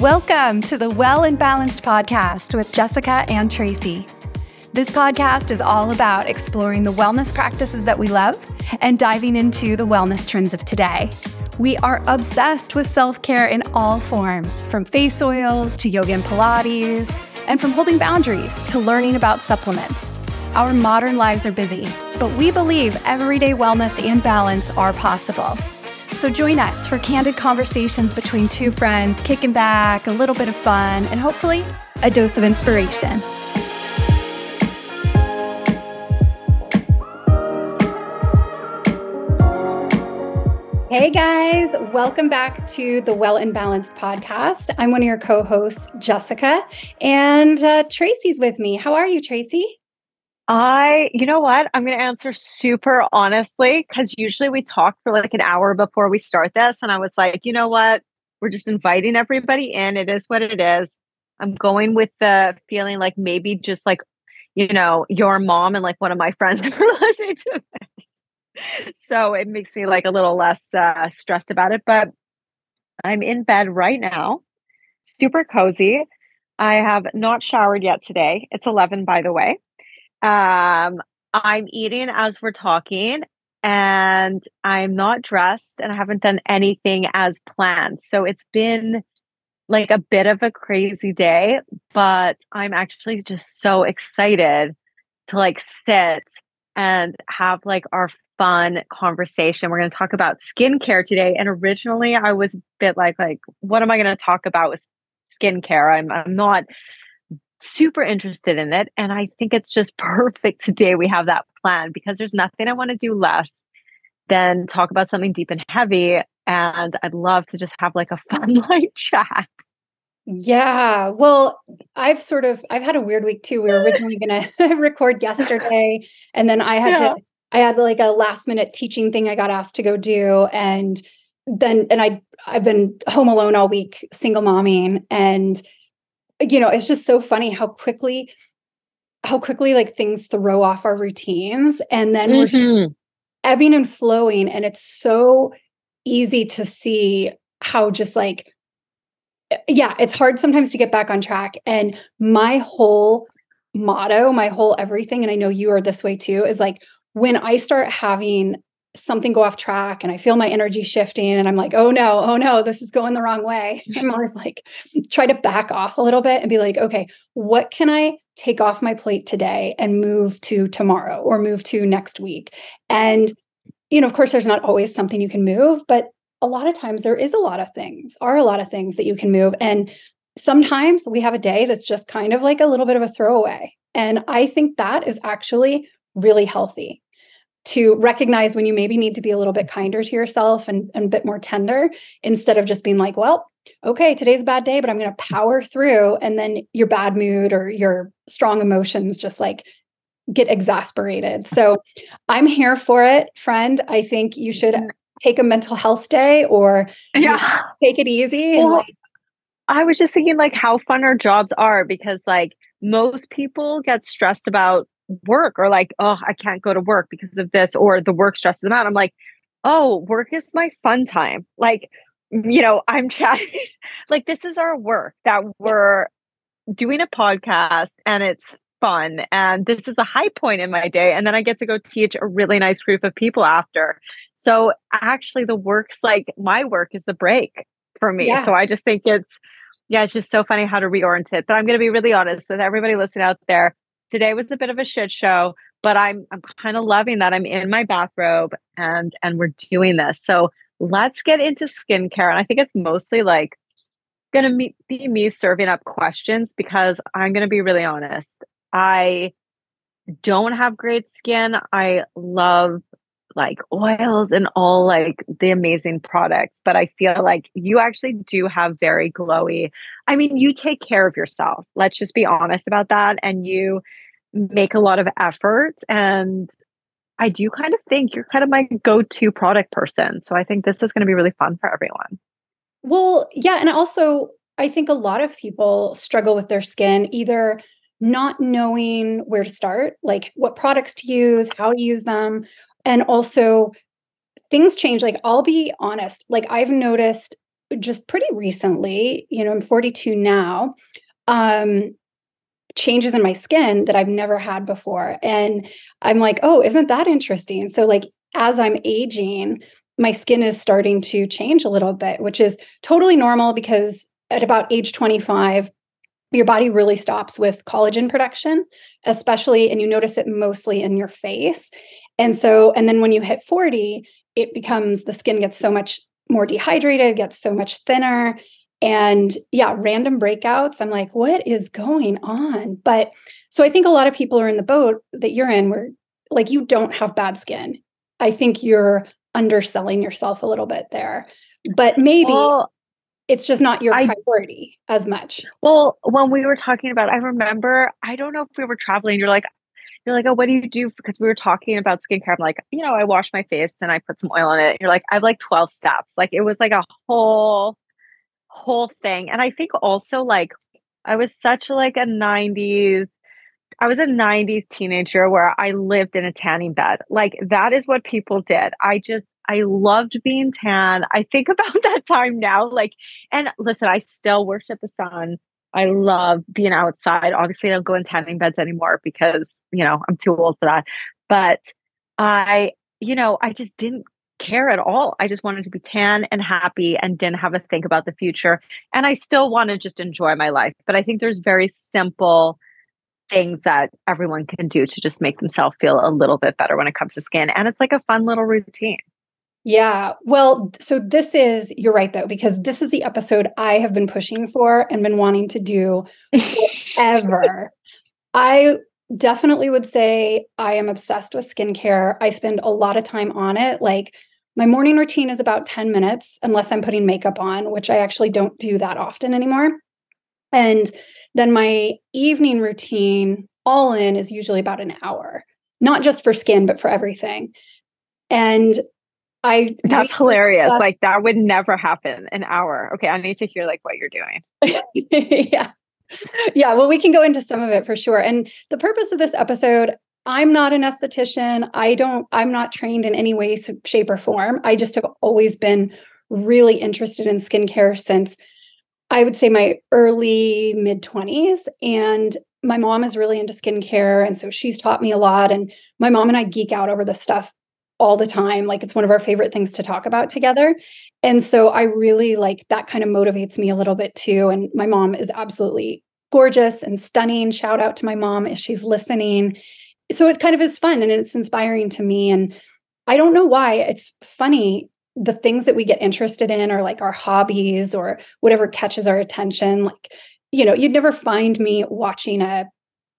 Welcome to the Well and Balanced podcast with Jessica and Tracy. This podcast is all about exploring the wellness practices that we love and diving into the wellness trends of today. We are obsessed with self care in all forms, from face oils to yoga and Pilates, and from holding boundaries to learning about supplements. Our modern lives are busy, but we believe everyday wellness and balance are possible. So join us for candid conversations between two friends, kicking back, a little bit of fun, and hopefully a dose of inspiration. Hey guys, welcome back to the Well and Balanced podcast. I'm one of your co hosts, Jessica, and uh, Tracy's with me. How are you, Tracy? I, you know what? I'm going to answer super honestly because usually we talk for like an hour before we start this. And I was like, you know what? We're just inviting everybody in. It is what it is. I'm going with the feeling like maybe just like, you know, your mom and like one of my friends are listening to this. So it makes me like a little less uh, stressed about it. But I'm in bed right now, super cozy. I have not showered yet today. It's 11, by the way. Um, I'm eating as we're talking and I'm not dressed and I haven't done anything as planned. So it's been like a bit of a crazy day, but I'm actually just so excited to like sit and have like our fun conversation. We're going to talk about skincare today. And originally I was a bit like, like, what am I going to talk about with skincare? I'm, I'm not super interested in it. And I think it's just perfect today we have that plan because there's nothing I want to do less than talk about something deep and heavy. And I'd love to just have like a fun, light chat. Yeah. Well, I've sort of I've had a weird week too. We were originally going to record yesterday and then I had yeah. to I had like a last minute teaching thing I got asked to go do and then and I I've been home alone all week single momming and you know, it's just so funny how quickly how quickly like things throw off our routines and then mm-hmm. we're ebbing and flowing and it's so easy to see how just like yeah, it's hard sometimes to get back on track and my whole motto, my whole everything and I know you are this way too is like when I start having something go off track and I feel my energy shifting and I'm like, oh no, oh no, this is going the wrong way. I'm always like, try to back off a little bit and be like, okay, what can I take off my plate today and move to tomorrow or move to next week? And, you know, of course, there's not always something you can move, but a lot of times there is a lot of things, are a lot of things that you can move. And sometimes we have a day that's just kind of like a little bit of a throwaway. And I think that is actually really healthy to recognize when you maybe need to be a little bit kinder to yourself and, and a bit more tender instead of just being like, well, okay, today's a bad day, but I'm going to power through. And then your bad mood or your strong emotions just like get exasperated. So I'm here for it, friend. I think you should take a mental health day or yeah. take it easy. Well, like, I was just thinking like how fun our jobs are because like most people get stressed about work or like, oh, I can't go to work because of this, or the work stresses them out. I'm like, oh, work is my fun time. Like, you know, I'm chatting, like, this is our work that we're doing a podcast and it's fun. And this is a high point in my day. And then I get to go teach a really nice group of people after. So actually, the work's like my work is the break for me. Yeah. So I just think it's, yeah, it's just so funny how to reorient it. But I'm going to be really honest with everybody listening out there. Today was a bit of a shit show, but I'm I'm kind of loving that I'm in my bathrobe and and we're doing this. So let's get into skincare. And I think it's mostly like gonna be me serving up questions because I'm gonna be really honest. I don't have great skin. I love like oils and all like the amazing products, but I feel like you actually do have very glowy. I mean, you take care of yourself. Let's just be honest about that. And you make a lot of effort. And I do kind of think you're kind of my go to product person. So I think this is going to be really fun for everyone. Well, yeah. And also, I think a lot of people struggle with their skin either not knowing where to start, like what products to use, how to use them, and also things change. Like, I'll be honest, like, I've noticed just pretty recently, you know, I'm 42 now, um, changes in my skin that I've never had before. And I'm like, oh, isn't that interesting? So, like, as I'm aging, my skin is starting to change a little bit, which is totally normal because at about age 25, your body really stops with collagen production, especially, and you notice it mostly in your face. And so, and then when you hit 40, it becomes the skin gets so much more dehydrated, gets so much thinner. And yeah, random breakouts. I'm like, what is going on? But so I think a lot of people are in the boat that you're in where like you don't have bad skin. I think you're underselling yourself a little bit there. But maybe well, it's just not your I, priority as much. Well, when we were talking about, I remember, I don't know if we were traveling, you're like, you're like, oh, what do you do? Because we were talking about skincare. I'm like, you know, I wash my face and I put some oil on it. You're like, I have like 12 steps. Like it was like a whole, whole thing. And I think also like I was such like a 90s, I was a 90s teenager where I lived in a tanning bed. Like that is what people did. I just I loved being tan. I think about that time now. Like, and listen, I still worship the sun. I love being outside. Obviously, I don't go in tanning beds anymore because, you know, I'm too old for that. But I, you know, I just didn't care at all. I just wanted to be tan and happy and didn't have a think about the future. And I still want to just enjoy my life. But I think there's very simple things that everyone can do to just make themselves feel a little bit better when it comes to skin. And it's like a fun little routine. Yeah. Well, so this is, you're right though, because this is the episode I have been pushing for and been wanting to do forever. I definitely would say I am obsessed with skincare. I spend a lot of time on it. Like my morning routine is about 10 minutes, unless I'm putting makeup on, which I actually don't do that often anymore. And then my evening routine, all in, is usually about an hour, not just for skin, but for everything. And I that's hilarious. like that would never happen an hour. Okay, I need to hear like what you're doing. yeah. Yeah, well we can go into some of it for sure. And the purpose of this episode, I'm not an esthetician. I don't I'm not trained in any way shape or form. I just have always been really interested in skincare since I would say my early mid 20s and my mom is really into skincare and so she's taught me a lot and my mom and I geek out over this stuff all the time. Like it's one of our favorite things to talk about together. And so I really like that kind of motivates me a little bit too. And my mom is absolutely gorgeous and stunning. Shout out to my mom if she's listening. So it kind of is fun and it's inspiring to me. And I don't know why. It's funny. The things that we get interested in are like our hobbies or whatever catches our attention. Like, you know, you'd never find me watching a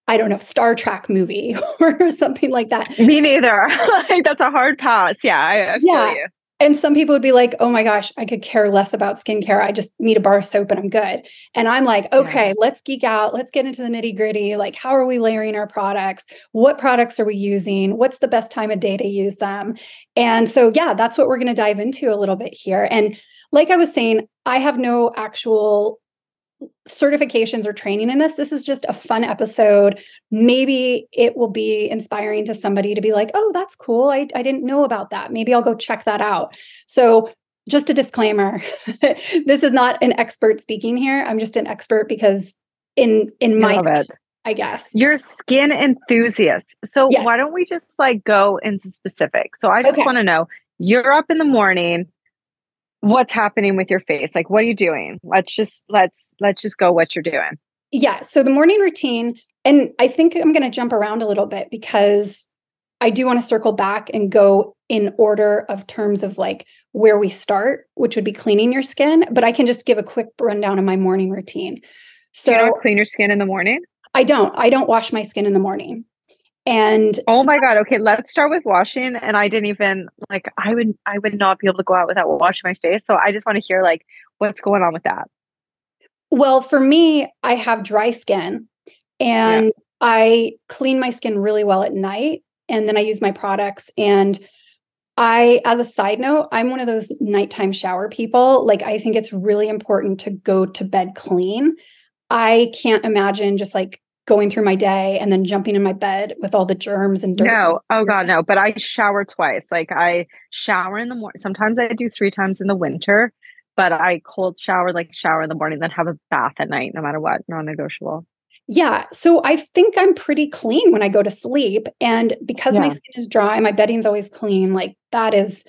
I don't know, Star Trek movie or something like that. Me neither. like that's a hard pass. Yeah, I, I yeah. You. And some people would be like, oh my gosh, I could care less about skincare. I just need a bar of soap and I'm good. And I'm like, okay, yeah. let's geek out. Let's get into the nitty gritty. Like, how are we layering our products? What products are we using? What's the best time of day to use them? And so, yeah, that's what we're going to dive into a little bit here. And like I was saying, I have no actual certifications or training in this. This is just a fun episode. Maybe it will be inspiring to somebody to be like, oh, that's cool. I, I didn't know about that. Maybe I'll go check that out. So, just a disclaimer this is not an expert speaking here. I'm just an expert because in in my I guess. You're skin enthusiast. So yes. why don't we just like go into specifics? So I just okay. want to know you're up in the morning what's happening with your face? Like what are you doing? Let's just let's let's just go what you're doing. Yeah so the morning routine and i think i'm going to jump around a little bit because i do want to circle back and go in order of terms of like where we start which would be cleaning your skin but i can just give a quick rundown of my morning routine. So you clean your skin in the morning? I don't. I don't wash my skin in the morning and oh my god, okay, let's start with washing. And I didn't even like I would I would not be able to go out without washing my face. So I just want to hear like what's going on with that. Well, for me, I have dry skin and yeah. I clean my skin really well at night and then I use my products and I, as a side note, I'm one of those nighttime shower people. Like, I think it's really important to go to bed clean. I can't imagine just like going through my day and then jumping in my bed with all the germs and dirt. No, oh god, no. But I shower twice. Like I shower in the morning. Sometimes I do three times in the winter. but I cold shower, like shower in the morning, then have a bath at night, no matter what, non negotiable. Yeah. So I think I'm pretty clean when I go to sleep. And because yeah. my skin is dry, my bedding's always clean. Like that is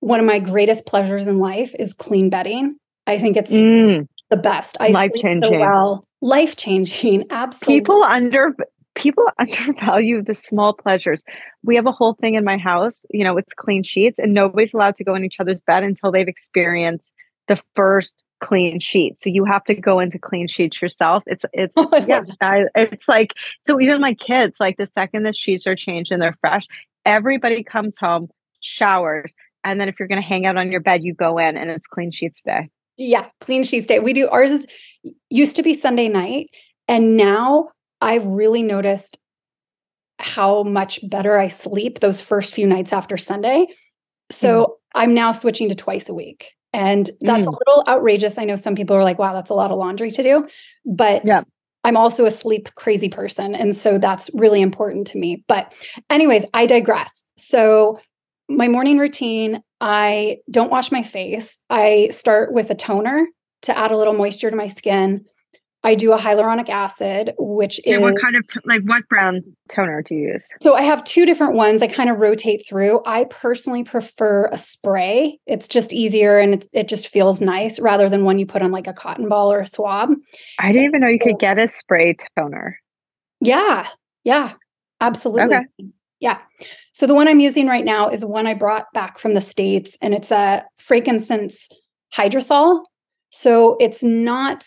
one of my greatest pleasures in life is clean bedding. I think it's mm. the best. I life changing. So well. Life changing. Absolutely. People under people undervalue the small pleasures. We have a whole thing in my house, you know, it's clean sheets and nobody's allowed to go in each other's bed until they've experienced the first clean sheet. So you have to go into clean sheets yourself. It's it's oh, yeah, I, it's like so even my kids like the second the sheets are changed and they're fresh, everybody comes home, showers, and then if you're going to hang out on your bed, you go in and it's clean sheets day. Yeah, clean sheets day. We do ours is used to be Sunday night and now I've really noticed how much better I sleep those first few nights after Sunday. So mm. I'm now switching to twice a week. And that's mm. a little outrageous. I know some people are like, wow, that's a lot of laundry to do. But yeah. I'm also a sleep crazy person. And so that's really important to me. But, anyways, I digress. So, my morning routine, I don't wash my face. I start with a toner to add a little moisture to my skin. I do a hyaluronic acid, which so is what kind of t- like what brand toner do you use? So I have two different ones. I kind of rotate through. I personally prefer a spray. It's just easier and it, it just feels nice rather than one you put on like a cotton ball or a swab. I didn't even know you could get a spray toner. Yeah, yeah, absolutely. Okay. Yeah. So the one I'm using right now is one I brought back from the states, and it's a frankincense hydrosol. So it's not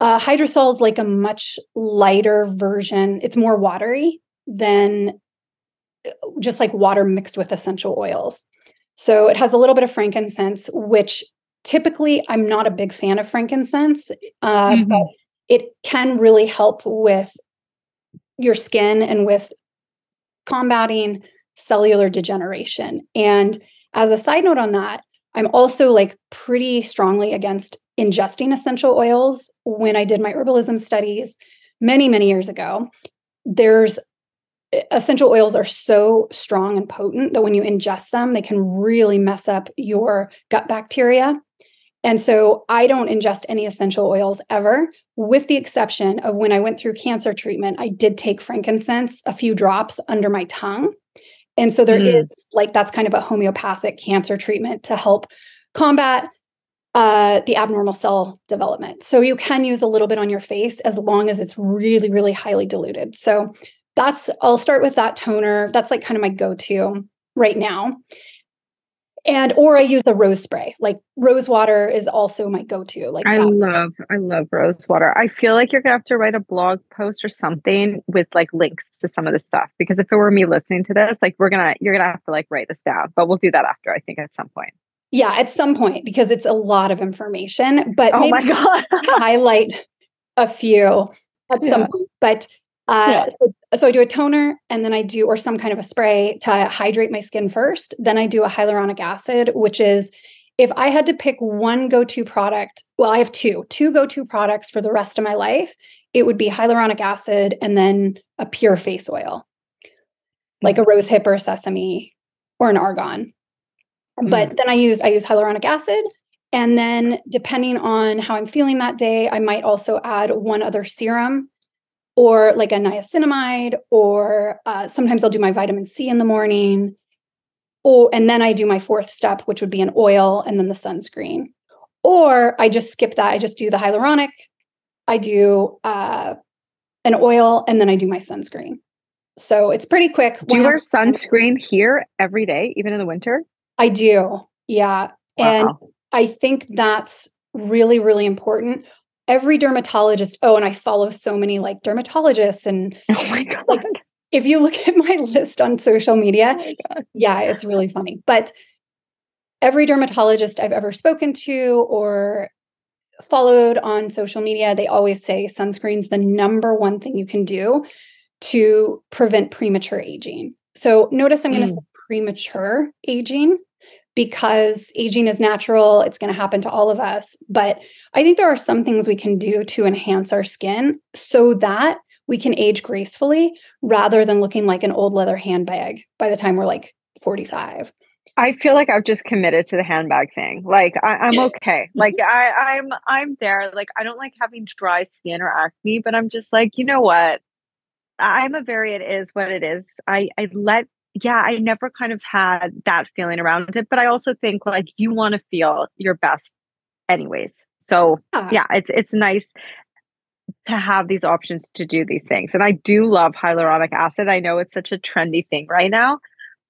uh, hydrosol is like a much lighter version. It's more watery than uh, just like water mixed with essential oils. So it has a little bit of frankincense, which typically I'm not a big fan of frankincense, uh, mm-hmm. but it can really help with your skin and with combating cellular degeneration. And as a side note on that, I'm also like pretty strongly against ingesting essential oils when I did my herbalism studies many, many years ago. There's essential oils are so strong and potent that when you ingest them, they can really mess up your gut bacteria. And so I don't ingest any essential oils ever, with the exception of when I went through cancer treatment, I did take frankincense, a few drops under my tongue. And so there mm. is like that's kind of a homeopathic cancer treatment to help combat uh, the abnormal cell development. So you can use a little bit on your face as long as it's really, really highly diluted. So that's, I'll start with that toner. That's like kind of my go to right now. And, or I use a rose spray. Like rose water is also my go to. Like, I that. love, I love rose water. I feel like you're gonna have to write a blog post or something with like links to some of the stuff because if it were me listening to this, like we're gonna, you're gonna have to like write this down, but we'll do that after, I think, at some point. Yeah, at some point because it's a lot of information, but oh my god, highlight a few at yeah. some point. But uh, yeah. so, so, I do a toner and then I do, or some kind of a spray to hydrate my skin first. Then I do a hyaluronic acid, which is if I had to pick one go to product, well, I have two, two go to products for the rest of my life, it would be hyaluronic acid and then a pure face oil, like a mm. rose hip or a sesame or an argan. But mm. then I use I use hyaluronic acid and then depending on how I'm feeling that day, I might also add one other serum or like a niacinamide or uh, sometimes I'll do my vitamin C in the morning. Oh, and then I do my fourth step, which would be an oil and then the sunscreen. Or I just skip that. I just do the hyaluronic, I do uh, an oil, and then I do my sunscreen. So it's pretty quick. Do you wear sunscreen here every day, even in the winter? I do. Yeah. Wow. And I think that's really, really important. Every dermatologist, oh, and I follow so many like dermatologists and oh my God. Like, if you look at my list on social media, oh yeah, it's really funny. But every dermatologist I've ever spoken to or followed on social media, they always say sunscreen's the number one thing you can do to prevent premature aging. So notice I'm mm. going to say premature aging because aging is natural. It's going to happen to all of us. But I think there are some things we can do to enhance our skin so that we can age gracefully rather than looking like an old leather handbag by the time we're like 45. I feel like I've just committed to the handbag thing. Like I, am okay. Mm-hmm. like I, I'm I'm there. Like I don't like having dry skin or acne, but I'm just like, you know what? I'm a very it is what it is. I I let yeah, I never kind of had that feeling around it, but I also think like you want to feel your best anyways. So yeah. yeah, it's it's nice to have these options to do these things. And I do love hyaluronic acid. I know it's such a trendy thing right now,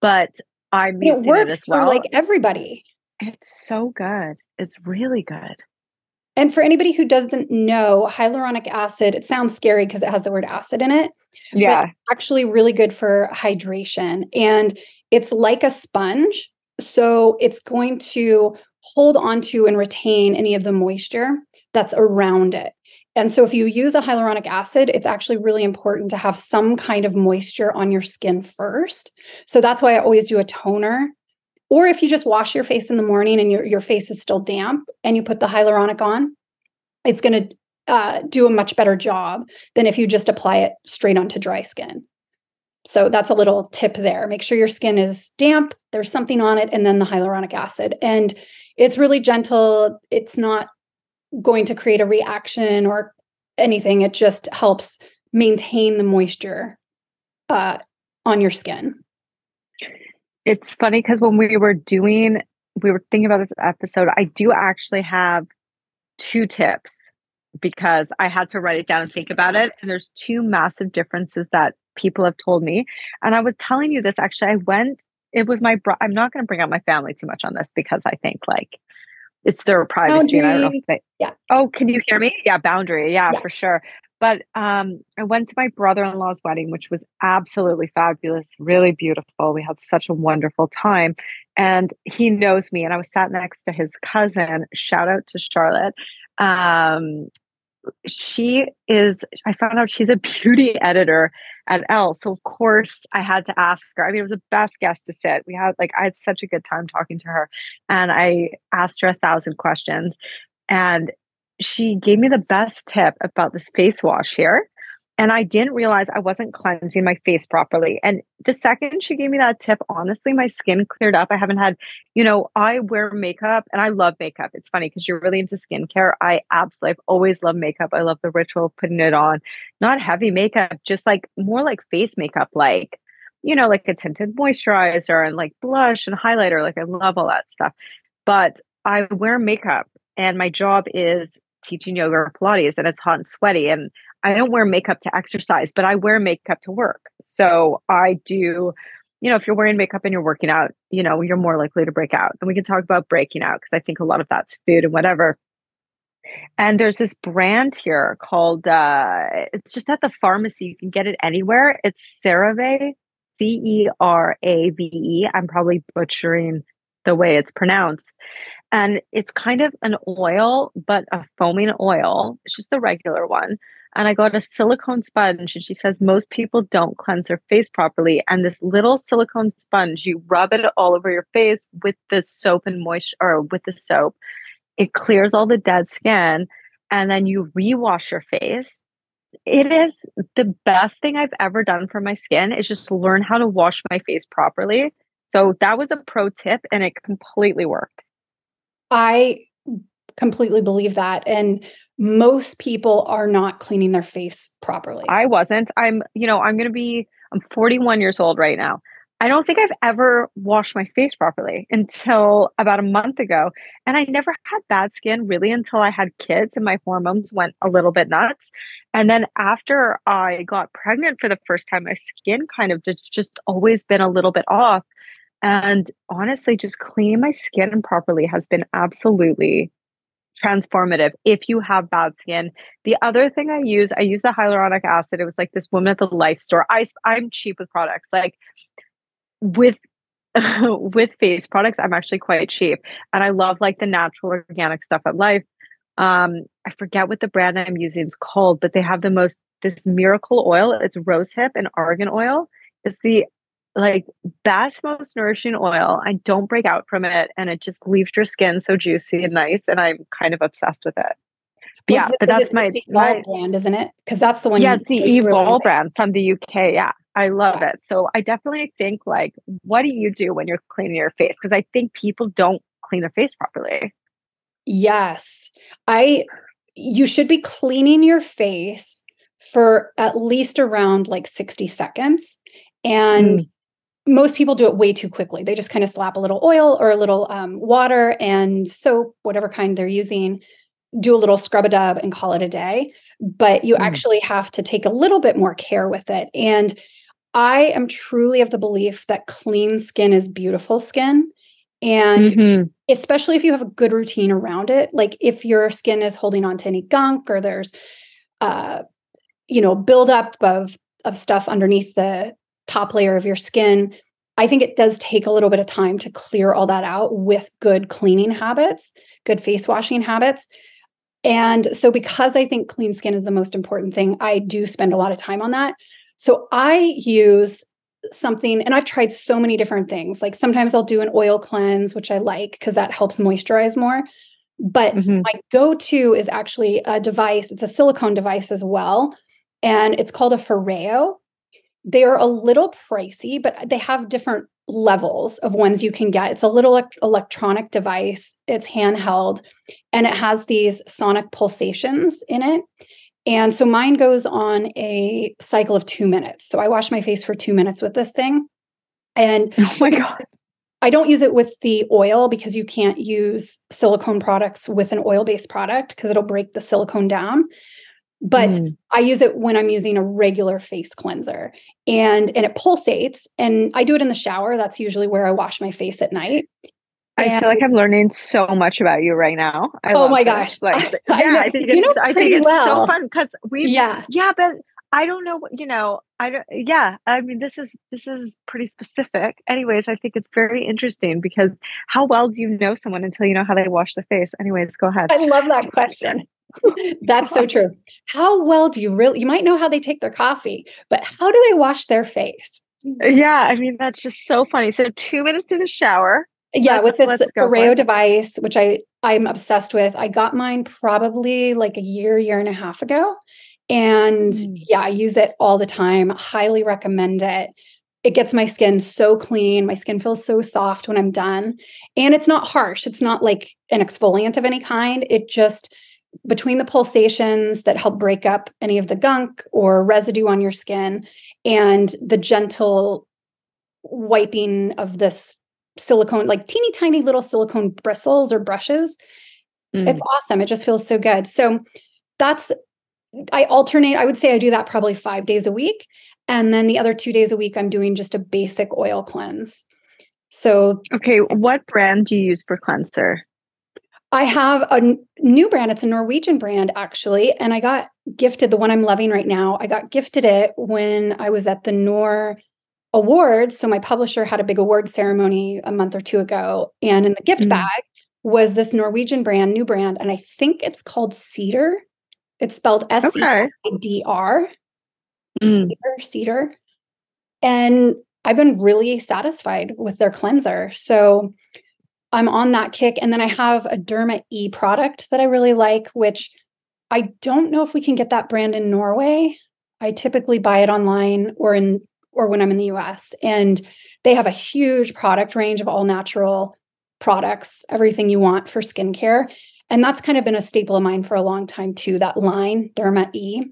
but I'm it works it well. for like everybody. It's so good. It's really good. And for anybody who doesn't know, hyaluronic acid, it sounds scary because it has the word acid in it. Yeah. actually really good for hydration. And it's like a sponge. So it's going to hold onto and retain any of the moisture that's around it. And so if you use a hyaluronic acid, it's actually really important to have some kind of moisture on your skin first. So that's why I always do a toner. Or if you just wash your face in the morning and your, your face is still damp and you put the hyaluronic on, it's going to uh, do a much better job than if you just apply it straight onto dry skin. So that's a little tip there. Make sure your skin is damp, there's something on it, and then the hyaluronic acid. And it's really gentle. It's not going to create a reaction or anything. It just helps maintain the moisture uh, on your skin. It's funny because when we were doing, we were thinking about this episode, I do actually have two tips because I had to write it down and think about it. And there's two massive differences that people have told me. And I was telling you this actually, I went, it was my, bro- I'm not going to bring out my family too much on this because I think like it's their privacy. And I don't know if they, yeah. Oh, can you hear me? Yeah, boundary. Yeah, yeah. for sure. But um, I went to my brother in law's wedding, which was absolutely fabulous, really beautiful. We had such a wonderful time. And he knows me. And I was sat next to his cousin. Shout out to Charlotte. Um, she is, I found out she's a beauty editor at Elle. So, of course, I had to ask her. I mean, it was the best guest to sit. We had, like, I had such a good time talking to her. And I asked her a thousand questions. And she gave me the best tip about this face wash here. And I didn't realize I wasn't cleansing my face properly. And the second she gave me that tip, honestly, my skin cleared up. I haven't had, you know, I wear makeup and I love makeup. It's funny because you're really into skincare. I absolutely, I've always loved makeup. I love the ritual of putting it on. Not heavy makeup, just like more like face makeup, like, you know, like a tinted moisturizer and like blush and highlighter. Like I love all that stuff. But I wear makeup and my job is teaching yoga or Pilates and it's hot and sweaty. And I don't wear makeup to exercise, but I wear makeup to work. So I do, you know, if you're wearing makeup and you're working out, you know, you're more likely to break out. And we can talk about breaking out because I think a lot of that's food and whatever. And there's this brand here called uh it's just at the pharmacy. You can get it anywhere. It's CeraVe, C E R A V E. I'm probably butchering the way it's pronounced. And it's kind of an oil, but a foaming oil. It's just the regular one. And I got a silicone sponge, and she says most people don't cleanse their face properly. And this little silicone sponge, you rub it all over your face with the soap and moisture, or with the soap. It clears all the dead skin, and then you rewash your face. It is the best thing I've ever done for my skin. Is just learn how to wash my face properly. So that was a pro tip, and it completely worked. I completely believe that. And most people are not cleaning their face properly. I wasn't. I'm, you know, I'm going to be, I'm 41 years old right now. I don't think I've ever washed my face properly until about a month ago. And I never had bad skin really until I had kids and my hormones went a little bit nuts. And then after I got pregnant for the first time, my skin kind of just, just always been a little bit off. And honestly, just cleaning my skin properly has been absolutely transformative if you have bad skin. The other thing I use, I use the hyaluronic acid. It was like this woman at the life store. I I'm cheap with products. Like with with face products, I'm actually quite cheap. And I love like the natural organic stuff at life. Um, I forget what the brand I'm using is called, but they have the most this miracle oil. It's rose hip and argan oil. It's the like best most nourishing oil i don't break out from it and it just leaves your skin so juicy and nice and i'm kind of obsessed with it yeah, it, but that's my, my brand, isn't it? Because that's the one. Yeah, it's the really brand from the UK. Yeah, I love it. So I definitely think like, what do you do when you're cleaning your face? Because I think people don't clean their face properly. Yes. I you should be cleaning your face for at least around like 60 seconds. And mm. Most people do it way too quickly. They just kind of slap a little oil or a little um, water and soap, whatever kind they're using, do a little scrub a dub and call it a day. But you mm. actually have to take a little bit more care with it. And I am truly of the belief that clean skin is beautiful skin. And mm-hmm. especially if you have a good routine around it, like if your skin is holding on to any gunk or there's uh you know, buildup of of stuff underneath the top layer of your skin, I think it does take a little bit of time to clear all that out with good cleaning habits, good face washing habits. And so, because I think clean skin is the most important thing, I do spend a lot of time on that. So, I use something, and I've tried so many different things. Like sometimes I'll do an oil cleanse, which I like because that helps moisturize more. But mm-hmm. my go to is actually a device, it's a silicone device as well. And it's called a Foreo. They're a little pricey, but they have different levels of ones you can get. It's a little elect- electronic device, it's handheld, and it has these sonic pulsations in it. And so mine goes on a cycle of two minutes. So I wash my face for two minutes with this thing. And oh my God. I don't use it with the oil because you can't use silicone products with an oil based product because it'll break the silicone down but mm. i use it when i'm using a regular face cleanser and and it pulsates and i do it in the shower that's usually where i wash my face at night I feel like I'm learning so much about you right now. I oh my gosh! Like, I, yeah, I, I think it's, I think it's well. so fun because we, yeah, yeah, but I don't know. You know, I don't. Yeah, I mean, this is this is pretty specific. Anyways, I think it's very interesting because how well do you know someone until you know how they wash the face? Anyways, go ahead. I love that question. That's so true. How well do you really, you might know how they take their coffee, but how do they wash their face? Yeah, I mean, that's just so funny. So, two minutes in the shower. Yeah, with this Foreo device, which I I'm obsessed with. I got mine probably like a year, year and a half ago. And mm. yeah, I use it all the time. Highly recommend it. It gets my skin so clean. My skin feels so soft when I'm done. And it's not harsh. It's not like an exfoliant of any kind. It just between the pulsations that help break up any of the gunk or residue on your skin and the gentle wiping of this silicone, like teeny tiny little silicone bristles or brushes. Mm. It's awesome. It just feels so good. So that's, I alternate. I would say I do that probably five days a week. And then the other two days a week, I'm doing just a basic oil cleanse. So, okay, what brand do you use for cleanser? I have a n- new brand. It's a Norwegian brand, actually. And I got gifted the one I'm loving right now. I got gifted it when I was at the Nor Awards. So my publisher had a big award ceremony a month or two ago. And in the gift mm. bag was this Norwegian brand, new brand. And I think it's called Cedar. It's spelled S C D R. Mm. Cedar, Cedar. And I've been really satisfied with their cleanser. So I'm on that kick. And then I have a Derma E product that I really like, which I don't know if we can get that brand in Norway. I typically buy it online or in or when I'm in the US. And they have a huge product range of all natural products, everything you want for skincare. And that's kind of been a staple of mine for a long time too, that line, Derma E.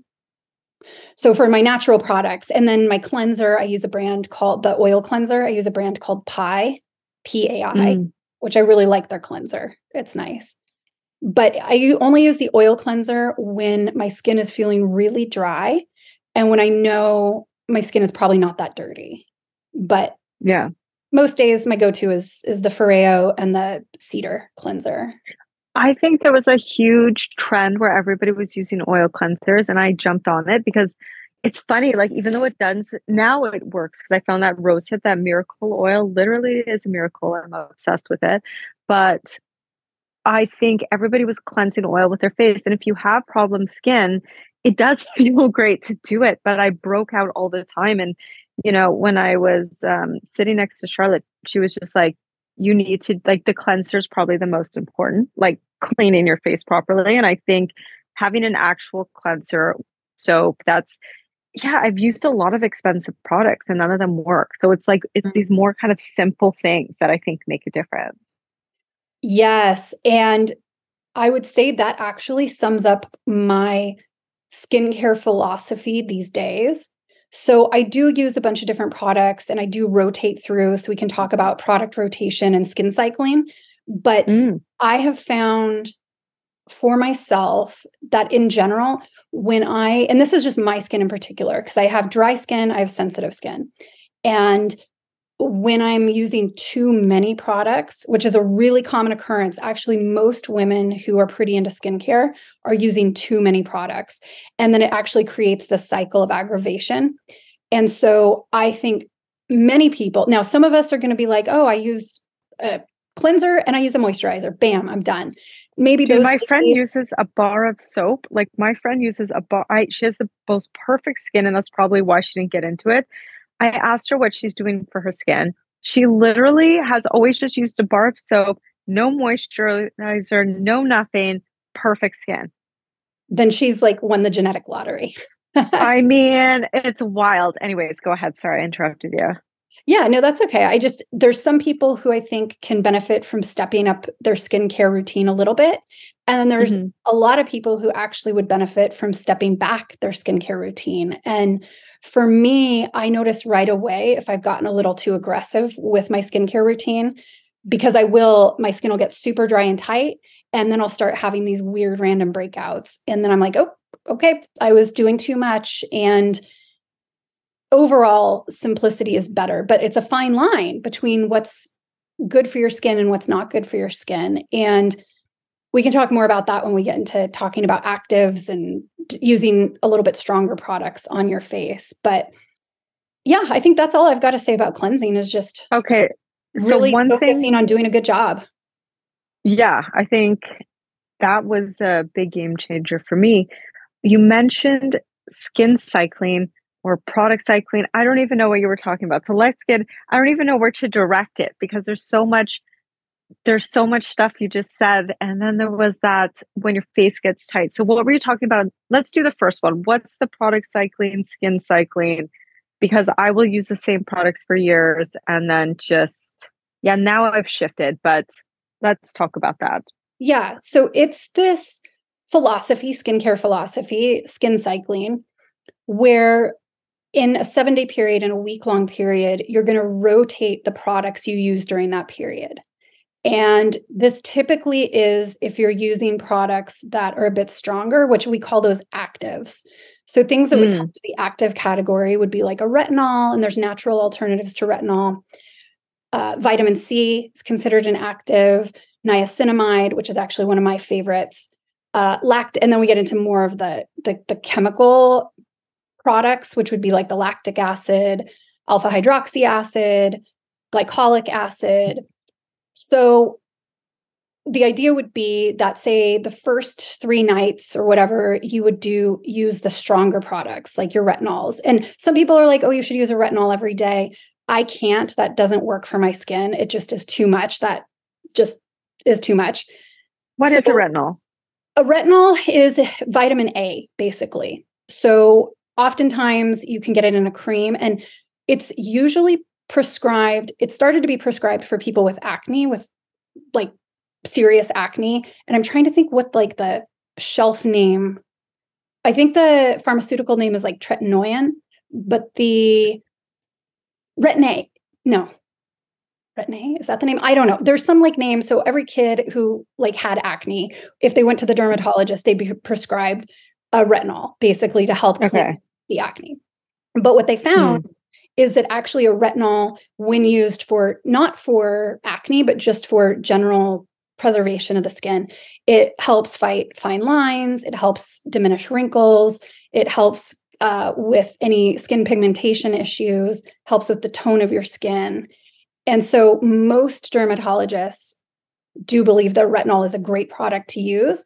So for my natural products, and then my cleanser, I use a brand called the oil cleanser. I use a brand called Pai, P A I. Mm which I really like their cleanser. It's nice. But I only use the oil cleanser when my skin is feeling really dry and when I know my skin is probably not that dirty. But yeah, most days my go-to is is the Foreo and the cedar cleanser. I think there was a huge trend where everybody was using oil cleansers and I jumped on it because it's funny, like even though it does now it works because I found that rose rosehip, that miracle oil literally is a miracle. I'm obsessed with it. But I think everybody was cleansing oil with their face. And if you have problem skin, it does feel great to do it. But I broke out all the time. And, you know, when I was um, sitting next to Charlotte, she was just like, you need to, like, the cleanser is probably the most important, like cleaning your face properly. And I think having an actual cleanser soap that's yeah, I've used a lot of expensive products and none of them work. So it's like it's these more kind of simple things that I think make a difference. Yes, and I would say that actually sums up my skincare philosophy these days. So I do use a bunch of different products and I do rotate through so we can talk about product rotation and skin cycling. But mm. I have found for myself that in general, when I, and this is just my skin in particular, because I have dry skin, I have sensitive skin. And when I'm using too many products, which is a really common occurrence, actually, most women who are pretty into skincare are using too many products. And then it actually creates this cycle of aggravation. And so I think many people, now, some of us are going to be like, oh, I use a cleanser and I use a moisturizer. Bam, I'm done. Maybe Dude, my friend uses a bar of soap. Like my friend uses a bar. I, she has the most perfect skin, and that's probably why she didn't get into it I asked her what she's doing for her skin. She literally has always just used a bar of soap, no moisturizer, no nothing, perfect skin. Then she's like won the genetic lottery. I mean, it's wild. Anyways, go ahead. Sorry, I interrupted you. Yeah, no, that's okay. I just, there's some people who I think can benefit from stepping up their skincare routine a little bit. And then there's mm-hmm. a lot of people who actually would benefit from stepping back their skincare routine. And for me, I notice right away if I've gotten a little too aggressive with my skincare routine because I will, my skin will get super dry and tight. And then I'll start having these weird random breakouts. And then I'm like, oh, okay, I was doing too much. And overall, simplicity is better, but it's a fine line between what's good for your skin and what's not good for your skin. And we can talk more about that when we get into talking about actives and using a little bit stronger products on your face. But yeah, I think that's all I've got to say about cleansing is just okay. So really one focusing thing, on doing a good job. Yeah, I think that was a big game changer for me. You mentioned skin cycling or product cycling. I don't even know what you were talking about. So let's get, I don't even know where to direct it because there's so much there's so much stuff you just said. And then there was that when your face gets tight. So, what were you talking about? Let's do the first one. What's the product cycling, skin cycling? Because I will use the same products for years and then just, yeah, now I've shifted, but let's talk about that. Yeah. So, it's this philosophy, skincare philosophy, skin cycling, where in a seven day period, in a week long period, you're going to rotate the products you use during that period. And this typically is if you're using products that are a bit stronger, which we call those actives. So things that mm. would come hmm. to the active category would be like a retinol, and there's natural alternatives to retinol. Uh, vitamin C is considered an active. Niacinamide, which is actually one of my favorites. Uh, lact, and then we get into more of the, the the chemical products, which would be like the lactic acid, alpha hydroxy acid, glycolic acid, so the idea would be that say the first three nights or whatever you would do use the stronger products like your retinols. And some people are like oh you should use a retinol every day. I can't. That doesn't work for my skin. It just is too much. That just is too much. What so, is a retinol? a retinol is vitamin a basically. So oftentimes you can get it in a cream and it's usually prescribed it started to be prescribed for people with acne with like serious acne and i'm trying to think what like the shelf name i think the pharmaceutical name is like tretinoin but the retin-a no. Retin-a? Is that the name? I don't know. There's some like name so every kid who like had acne if they went to the dermatologist they'd be prescribed a retinol basically to help okay. the acne but what they found mm is that actually a retinol, when used for not for acne, but just for general preservation of the skin, it helps fight fine lines, it helps diminish wrinkles, it helps uh, with any skin pigmentation issues, helps with the tone of your skin. And so most dermatologists do believe that retinol is a great product to use,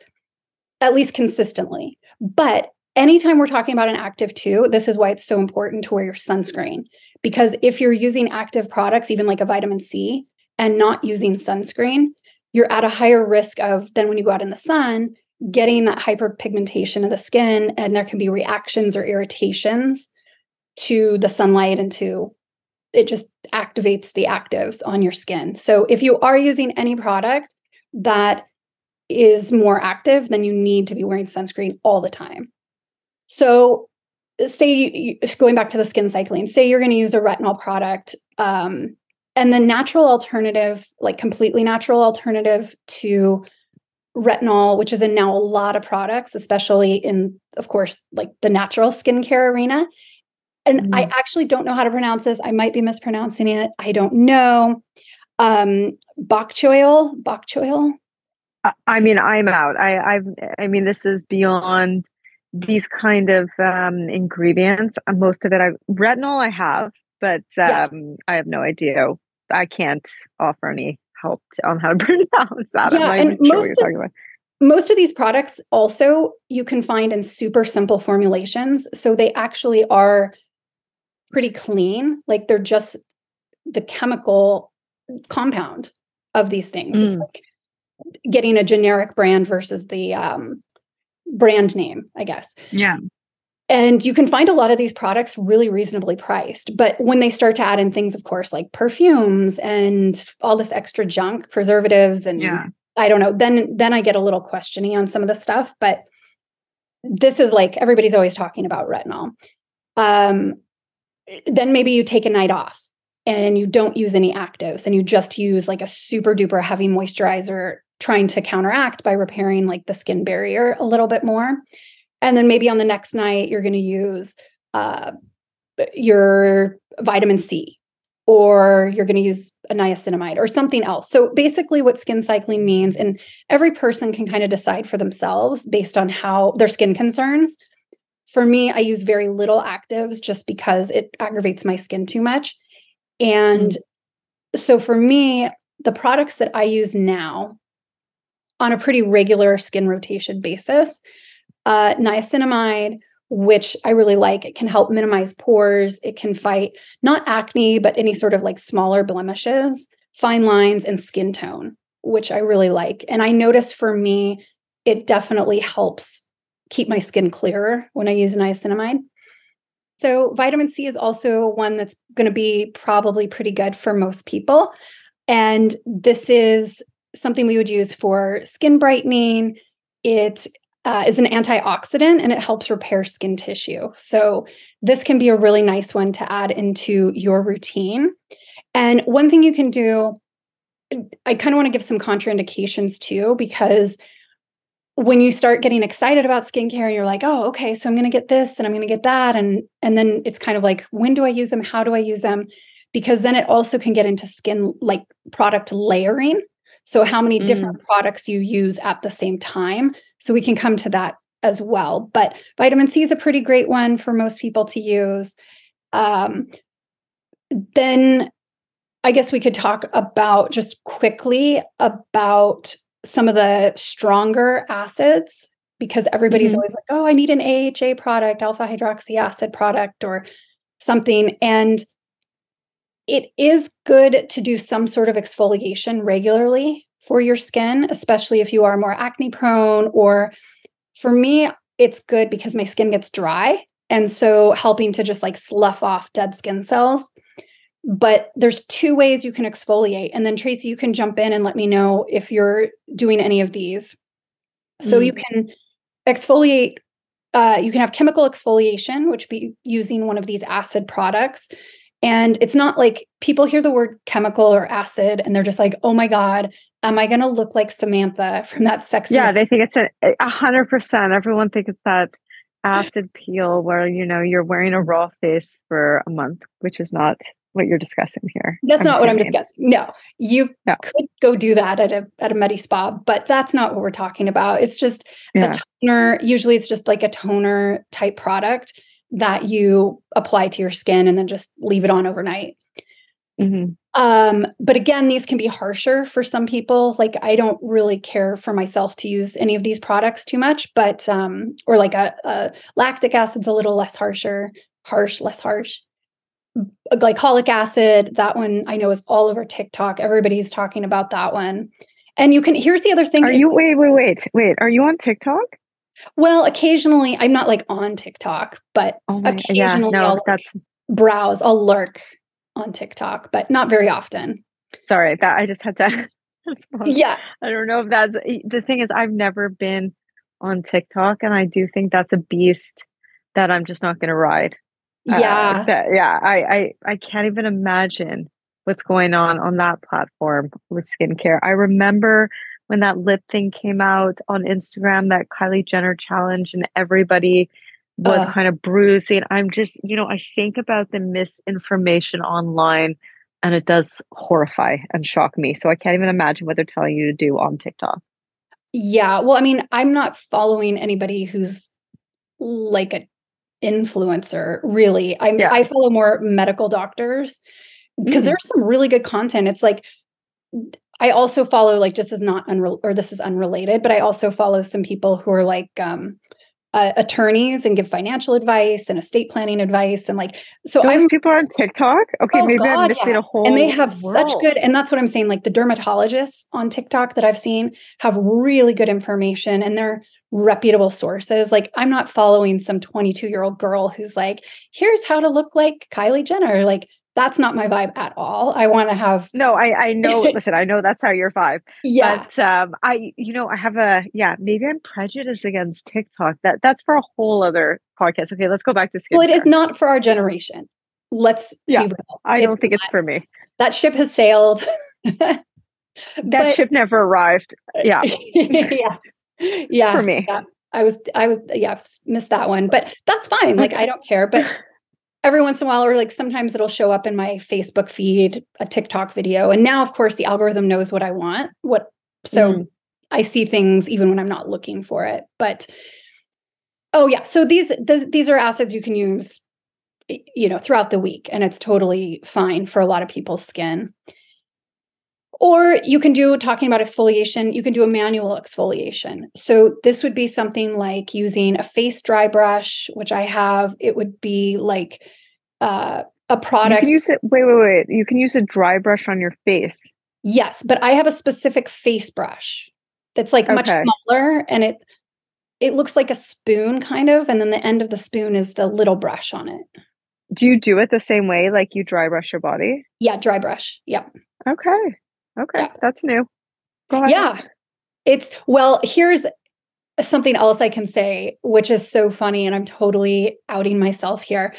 at least consistently. But anytime we're talking about an active too, this is why it's so important to wear your sunscreen. Because if you're using active products, even like a vitamin C, and not using sunscreen, you're at a higher risk of then when you go out in the sun, getting that hyperpigmentation of the skin, and there can be reactions or irritations to the sunlight and to it just activates the actives on your skin. So if you are using any product that is more active, then you need to be wearing sunscreen all the time. So say you, going back to the skin cycling, say you're going to use a retinol product um, and the natural alternative, like completely natural alternative to retinol, which is in now a lot of products, especially in, of course, like the natural skincare arena. And mm. I actually don't know how to pronounce this. I might be mispronouncing it. I don't know. Um, bakuchiol, bok choy. I mean, I'm out. I, I've, I mean, this is beyond these kind of um, ingredients. Uh, most of it, I retinol, I have, but um, yeah. I have no idea. I can't offer any help on how to pronounce that. Yeah, and most sure of, most of these products also you can find in super simple formulations. So they actually are pretty clean. Like they're just the chemical compound of these things. Mm. It's like getting a generic brand versus the um, brand name, I guess. Yeah. And you can find a lot of these products really reasonably priced. But when they start to add in things, of course, like perfumes and all this extra junk, preservatives, and yeah. I don't know, then then I get a little questioning on some of the stuff. But this is like everybody's always talking about retinol. Um, then maybe you take a night off and you don't use any actives and you just use like a super duper heavy moisturizer trying to counteract by repairing like the skin barrier a little bit more. And then maybe on the next night, you're going to use uh, your vitamin C or you're going to use a niacinamide or something else. So basically, what skin cycling means, and every person can kind of decide for themselves based on how their skin concerns. For me, I use very little actives just because it aggravates my skin too much. And mm. so for me, the products that I use now on a pretty regular skin rotation basis. Uh, niacinamide, which I really like, it can help minimize pores. It can fight not acne, but any sort of like smaller blemishes, fine lines, and skin tone, which I really like. And I notice for me, it definitely helps keep my skin clearer when I use niacinamide. So, vitamin C is also one that's going to be probably pretty good for most people. And this is something we would use for skin brightening. It uh, is an antioxidant and it helps repair skin tissue. So, this can be a really nice one to add into your routine. And one thing you can do, I kind of want to give some contraindications too, because when you start getting excited about skincare, and you're like, oh, okay, so I'm going to get this and I'm going to get that. And, and then it's kind of like, when do I use them? How do I use them? Because then it also can get into skin like product layering. So, how many mm. different products you use at the same time. So, we can come to that as well. But vitamin C is a pretty great one for most people to use. Um, then I guess we could talk about just quickly about some of the stronger acids because everybody's mm-hmm. always like, oh, I need an AHA product, alpha hydroxy acid product, or something. And it is good to do some sort of exfoliation regularly for your skin, especially if you are more acne prone. Or for me, it's good because my skin gets dry. And so helping to just like slough off dead skin cells. But there's two ways you can exfoliate. And then Tracy, you can jump in and let me know if you're doing any of these. So mm. you can exfoliate uh, you can have chemical exfoliation, which be using one of these acid products. And it's not like people hear the word chemical or acid and they're just like, oh my God, am I going to look like Samantha from that sex? Yeah, they think it's a hundred percent. Everyone thinks it's that acid peel where, you know, you're wearing a raw face for a month, which is not what you're discussing here. That's I'm not saying. what I'm discussing. No, you no. could go do that at a at a Medi Spa, but that's not what we're talking about. It's just yeah. a toner. Usually, it's just like a toner type product that you apply to your skin and then just leave it on overnight. Mm-hmm. Um, but again, these can be harsher for some people. Like I don't really care for myself to use any of these products too much, but um, or like a, a lactic acid's a little less harsher, harsh, less harsh. A glycolic acid, that one I know is all over TikTok. Everybody's talking about that one. And you can here's the other thing. Are you wait, wait, wait, wait. Are you on TikTok? Well, occasionally I'm not like on TikTok, but oh my, occasionally yeah, no, that's browse, I'll lurk on TikTok, but not very often. Sorry, that I just had to. yeah. I don't know if that's the thing is I've never been on TikTok and I do think that's a beast that I'm just not going to ride. Yeah. Uh, that, yeah, I, I I can't even imagine what's going on on that platform with skincare. I remember when that lip thing came out on Instagram, that Kylie Jenner challenge, and everybody was kind of bruising. I'm just, you know, I think about the misinformation online and it does horrify and shock me. So I can't even imagine what they're telling you to do on TikTok. Yeah. Well, I mean, I'm not following anybody who's like an influencer, really. i yeah. I follow more medical doctors because mm. there's some really good content. It's like I also follow like just as not or this is unrelated, but I also follow some people who are like um uh, attorneys and give financial advice and estate planning advice and like so those I'm, people are on TikTok. Okay, oh maybe God, I'm missing yes. a whole and they have world. such good and that's what I'm saying. Like the dermatologists on TikTok that I've seen have really good information and they're reputable sources. Like I'm not following some 22 year old girl who's like, here's how to look like Kylie Jenner. Like that's not my vibe at all. I want to have no, I I know listen, I know that's how your vibe. Yeah. But um I you know, I have a yeah, maybe I'm prejudiced against TikTok. That that's for a whole other podcast. Okay, let's go back to skincare. Well, it is not for our generation. Let's yeah, I don't think not. it's for me. That ship has sailed. that but, ship never arrived. Yeah. yeah. Yeah. For me. Yeah. I was I was yeah, missed that one. But that's fine. Like I don't care. But every once in a while, or like sometimes it'll show up in my Facebook feed, a TikTok video. And now, of course, the algorithm knows what I want. What so mm. I see things even when I'm not looking for it. But oh yeah, so these th- these are acids you can use, you know, throughout the week, and it's totally fine for a lot of people's skin. Or you can do talking about exfoliation, you can do a manual exfoliation. So this would be something like using a face dry brush, which I have. It would be like uh, a product. You can use it. Wait, wait, wait. You can use a dry brush on your face. Yes, but I have a specific face brush that's like okay. much smaller, and it it looks like a spoon kind of, and then the end of the spoon is the little brush on it. Do you do it the same way, like you dry brush your body? Yeah, dry brush. Yep. Okay. Okay, yeah. that's new. Yeah. It's well, here's something else I can say, which is so funny, and I'm totally outing myself here.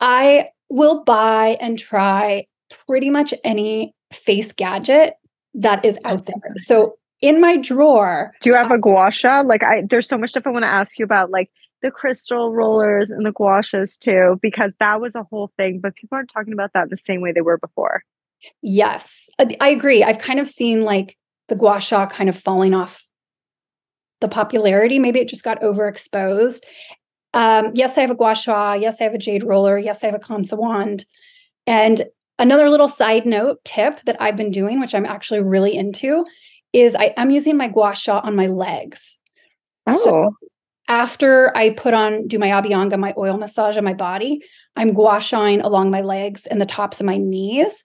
I will buy and try pretty much any face gadget that is out there. So in my drawer. Do you have a gua sha? Like I there's so much stuff I want to ask you about, like the crystal rollers and the gua shas too, because that was a whole thing, but people aren't talking about that the same way they were before. Yes, uh, I agree. I've kind of seen like the gua sha kind of falling off the popularity. Maybe it just got overexposed. Um, yes, I have a gua sha. Yes, I have a jade roller. Yes, I have a Kansa wand. And another little side note tip that I've been doing, which I'm actually really into, is I am using my gua sha on my legs. Oh. So after I put on, do my Abhyanga, my oil massage on my body, I'm gua shaing along my legs and the tops of my knees.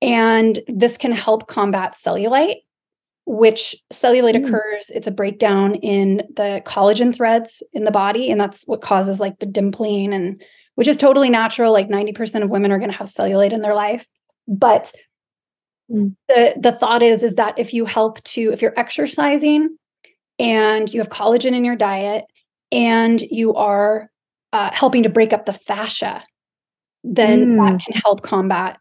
And this can help combat cellulite, which cellulite mm. occurs, it's a breakdown in the collagen threads in the body. And that's what causes like the dimpling and which is totally natural. Like 90% of women are going to have cellulite in their life. But mm. the the thought is is that if you help to if you're exercising and you have collagen in your diet and you are uh, helping to break up the fascia then mm. that can help combat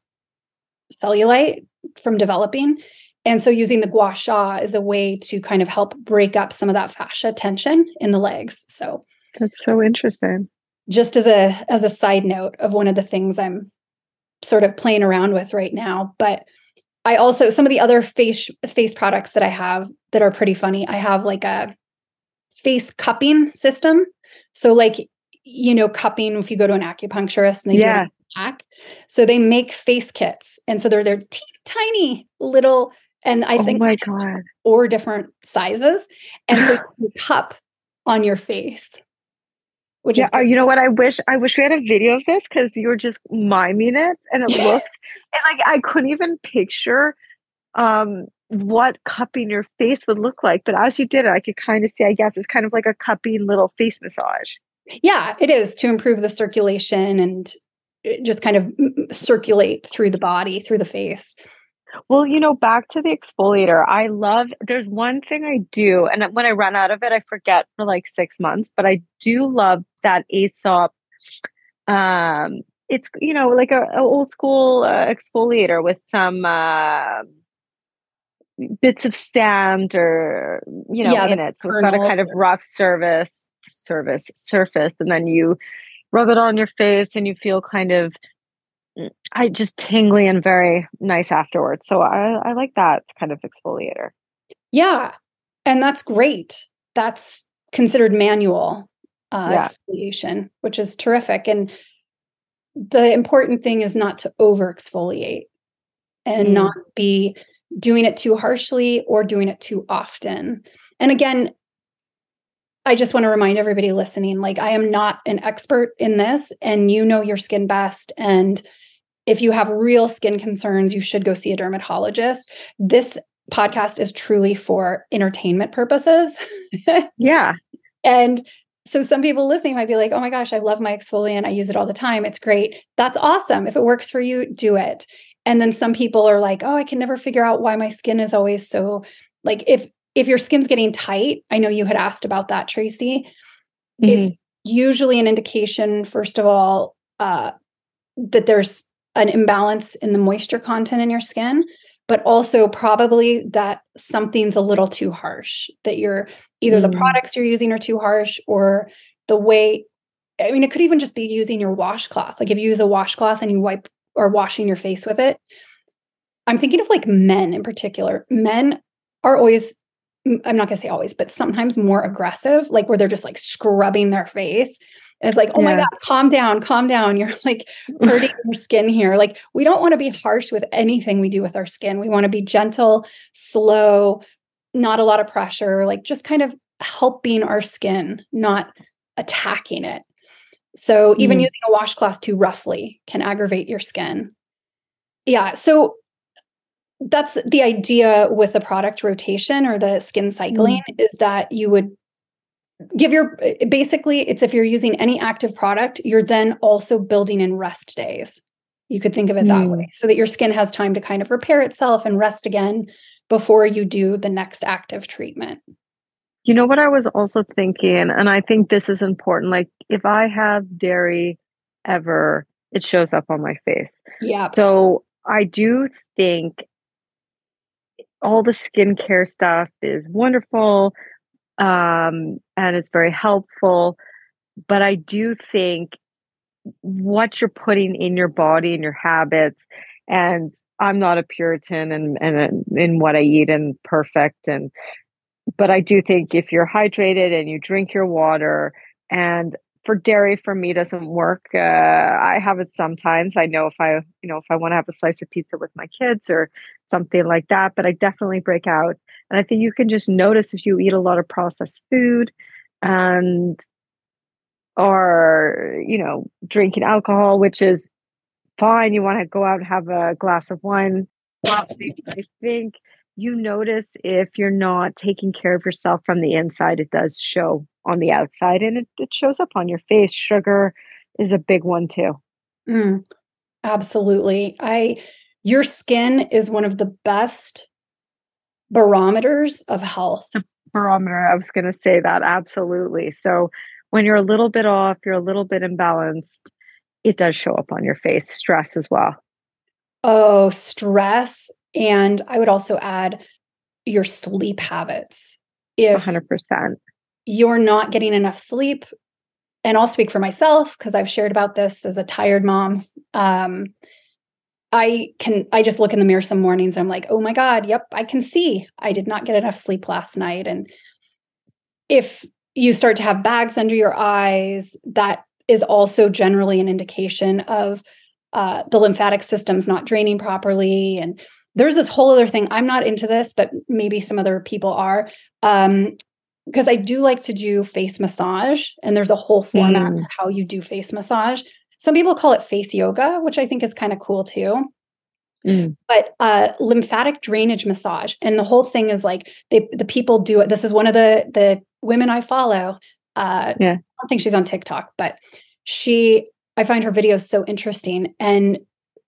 cellulite from developing. And so using the gua sha is a way to kind of help break up some of that fascia tension in the legs. So that's so interesting. Just as a as a side note of one of the things I'm sort of playing around with right now, but I also some of the other face face products that I have that are pretty funny. I have like a face cupping system. So like you know cupping if you go to an acupuncturist and they yeah. do back. So they make face kits. And so they're they're teeny tiny little and I oh think my God. four different sizes. And so you cup on your face. Which yeah, is you know what? I wish I wish we had a video of this because you were just miming it and it looks and like I couldn't even picture um what cupping your face would look like. But as you did it, I could kind of see, I guess it's kind of like a cupping little face massage. Yeah, it is to improve the circulation and just kind of circulate through the body, through the face. Well, you know, back to the exfoliator. I love there's one thing I do, and when I run out of it, I forget for like six months, but I do love that Aesop um it's you know like a, a old school uh, exfoliator with some uh, bits of sand or you know yeah, in it so it's got a kind of rough service service surface and then you rub it on your face and you feel kind of mm, I just tingly and very nice afterwards. So I, I like that kind of exfoliator. Yeah. And that's great. That's considered manual uh, yeah. exfoliation, which is terrific. And the important thing is not to over exfoliate and mm. not be doing it too harshly or doing it too often. And again, I just want to remind everybody listening like, I am not an expert in this, and you know your skin best. And if you have real skin concerns, you should go see a dermatologist. This podcast is truly for entertainment purposes. yeah. And so some people listening might be like, oh my gosh, I love my exfoliant. I use it all the time. It's great. That's awesome. If it works for you, do it. And then some people are like, oh, I can never figure out why my skin is always so like if if your skin's getting tight, I know you had asked about that, Tracy. Mm-hmm. It's usually an indication, first of all, uh, that there's an imbalance in the moisture content in your skin, but also probably that something's a little too harsh, that you're either mm-hmm. the mm. products you're using are too harsh or the way. I mean, it could even just be using your washcloth. Like if you use a washcloth and you wipe or washing your face with it. I'm thinking of like men in particular. Men are always I'm not going to say always, but sometimes more aggressive, like where they're just like scrubbing their face. And it's like, oh yeah. my God, calm down, calm down. You're like hurting your skin here. Like, we don't want to be harsh with anything we do with our skin. We want to be gentle, slow, not a lot of pressure, like just kind of helping our skin, not attacking it. So, even mm. using a washcloth too roughly can aggravate your skin. Yeah. So, that's the idea with the product rotation or the skin cycling mm. is that you would give your basically it's if you're using any active product you're then also building in rest days you could think of it mm. that way so that your skin has time to kind of repair itself and rest again before you do the next active treatment you know what i was also thinking and i think this is important like if i have dairy ever it shows up on my face yeah so i do think all the skincare stuff is wonderful um, and it's very helpful. But I do think what you're putting in your body and your habits, and I'm not a Puritan and and in what I eat and perfect and but I do think if you're hydrated and you drink your water and for dairy for me doesn't work. Uh, I have it sometimes. I know if I, you know, if I want to have a slice of pizza with my kids or something like that, but I definitely break out. And I think you can just notice if you eat a lot of processed food and or you know drinking alcohol which is fine you want to go out and have a glass of wine i think you notice if you're not taking care of yourself from the inside it does show on the outside and it, it shows up on your face. Sugar is a big one too. Mm, absolutely. I your skin is one of the best barometers of health. barometer. I was going to say that absolutely. So when you're a little bit off, you're a little bit imbalanced, it does show up on your face. Stress as well. Oh, stress. And I would also add your sleep habits. If 100% you're not getting enough sleep, and I'll speak for myself because I've shared about this as a tired mom. Um, I can I just look in the mirror some mornings and I'm like, oh my God, yep, I can see I did not get enough sleep last night. And if you start to have bags under your eyes, that is also generally an indication of uh, the lymphatic system's not draining properly. And there's this whole other thing. I'm not into this, but maybe some other people are. Um, because I do like to do face massage, and there's a whole format mm. how you do face massage. Some people call it face yoga, which I think is kind of cool too. Mm. But uh, lymphatic drainage massage, and the whole thing is like they the people do it. This is one of the the women I follow. Uh, yeah, I don't think she's on TikTok, but she I find her videos so interesting. And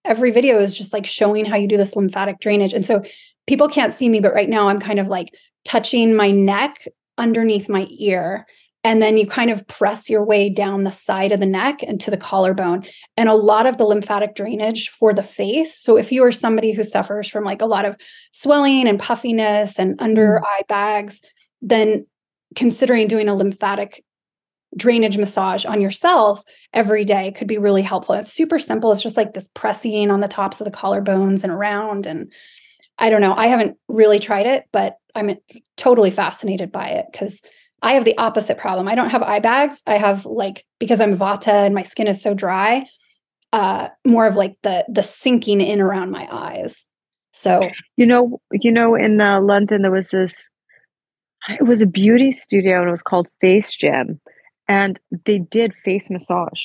every video is just like showing how you do this lymphatic drainage. And so people can't see me, but right now I'm kind of like touching my neck underneath my ear. And then you kind of press your way down the side of the neck and to the collarbone. And a lot of the lymphatic drainage for the face. So, if you are somebody who suffers from like a lot of swelling and puffiness and under mm. eye bags, then considering doing a lymphatic drainage massage on yourself every day could be really helpful. It's super simple. It's just like this pressing on the tops of the collarbones and around. And I don't know, I haven't really tried it, but I'm totally fascinated by it because I have the opposite problem. I don't have eye bags. I have like because I'm vata and my skin is so dry, uh more of like the the sinking in around my eyes. So, you know, you know in uh, London there was this it was a beauty studio and it was called Face Gym and they did face massage.